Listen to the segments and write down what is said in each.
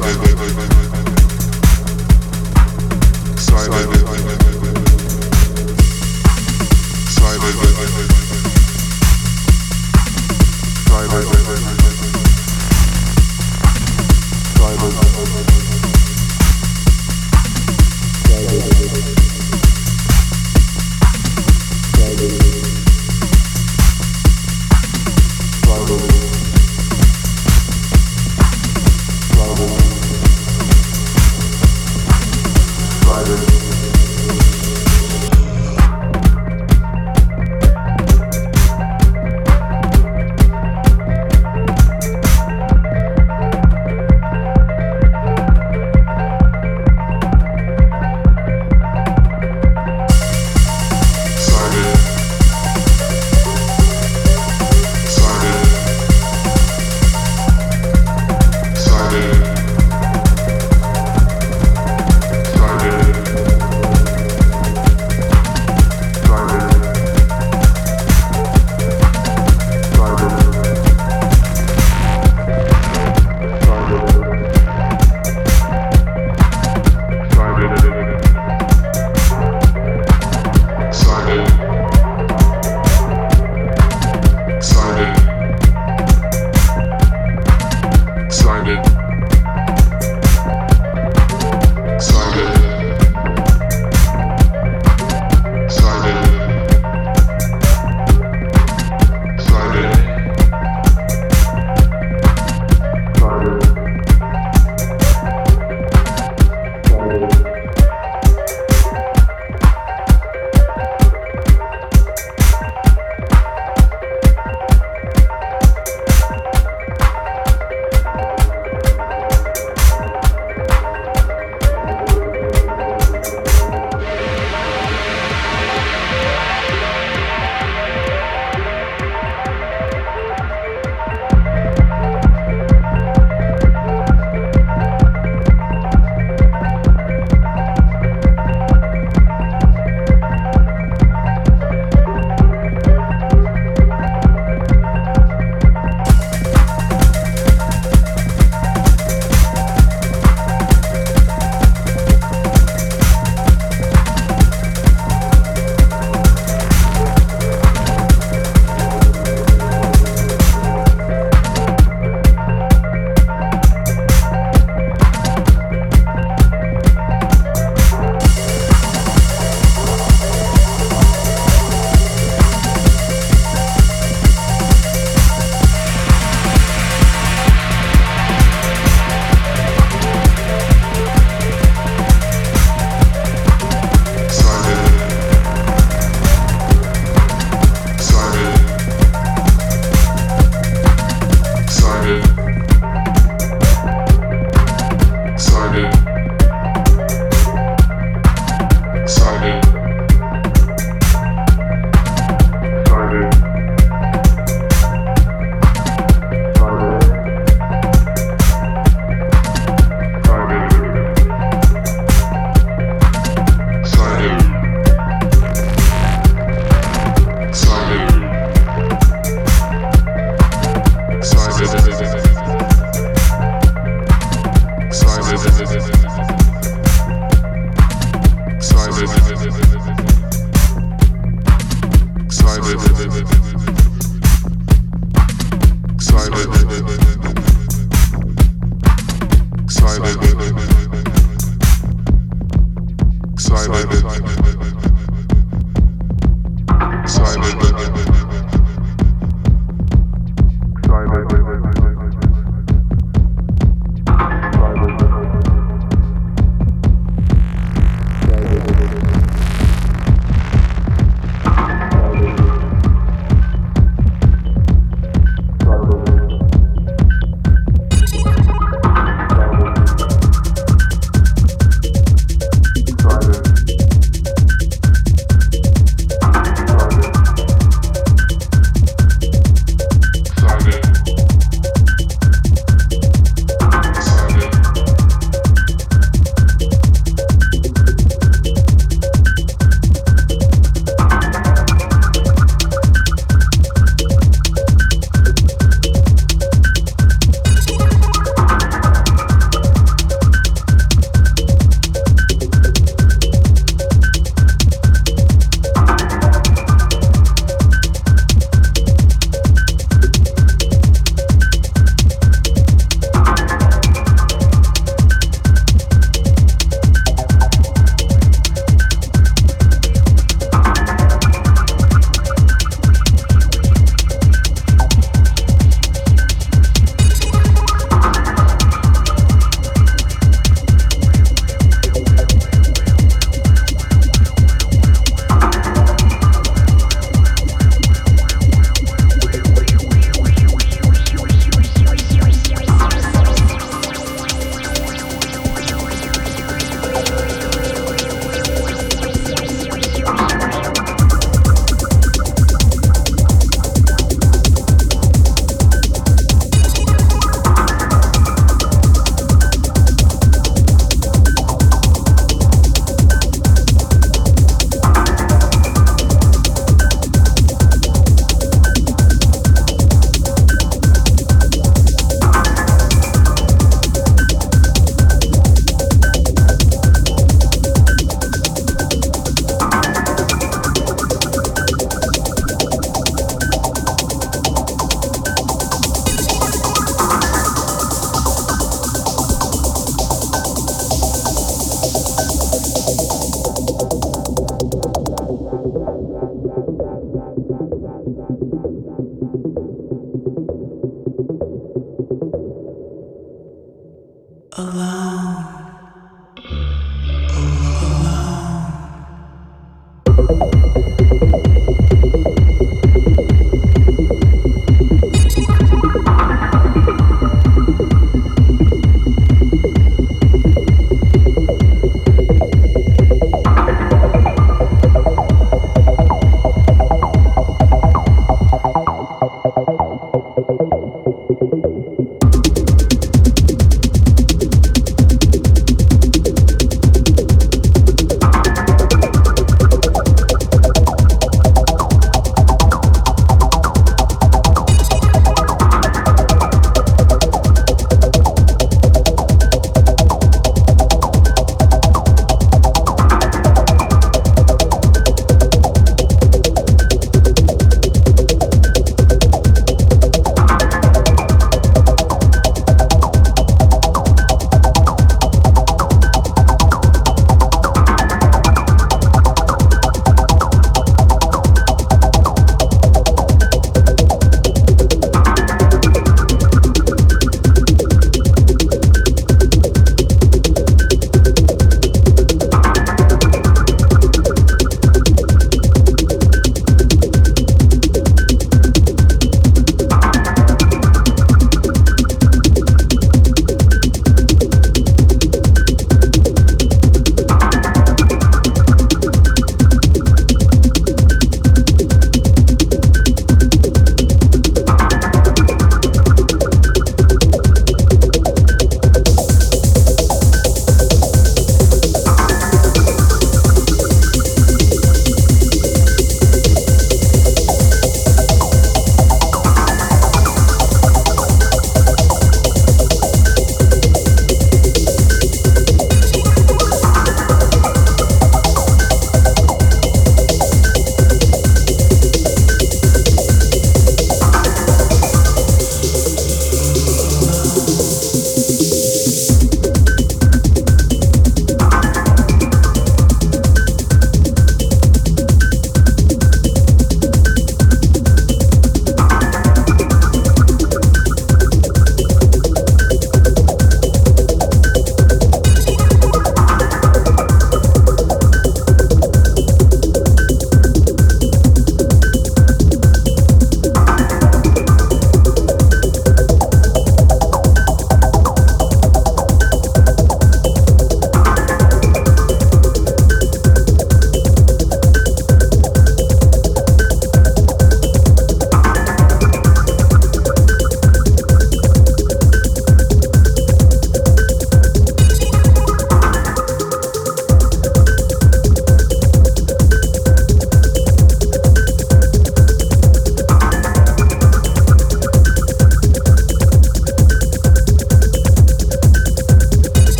Bye.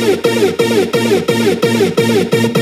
Thank you.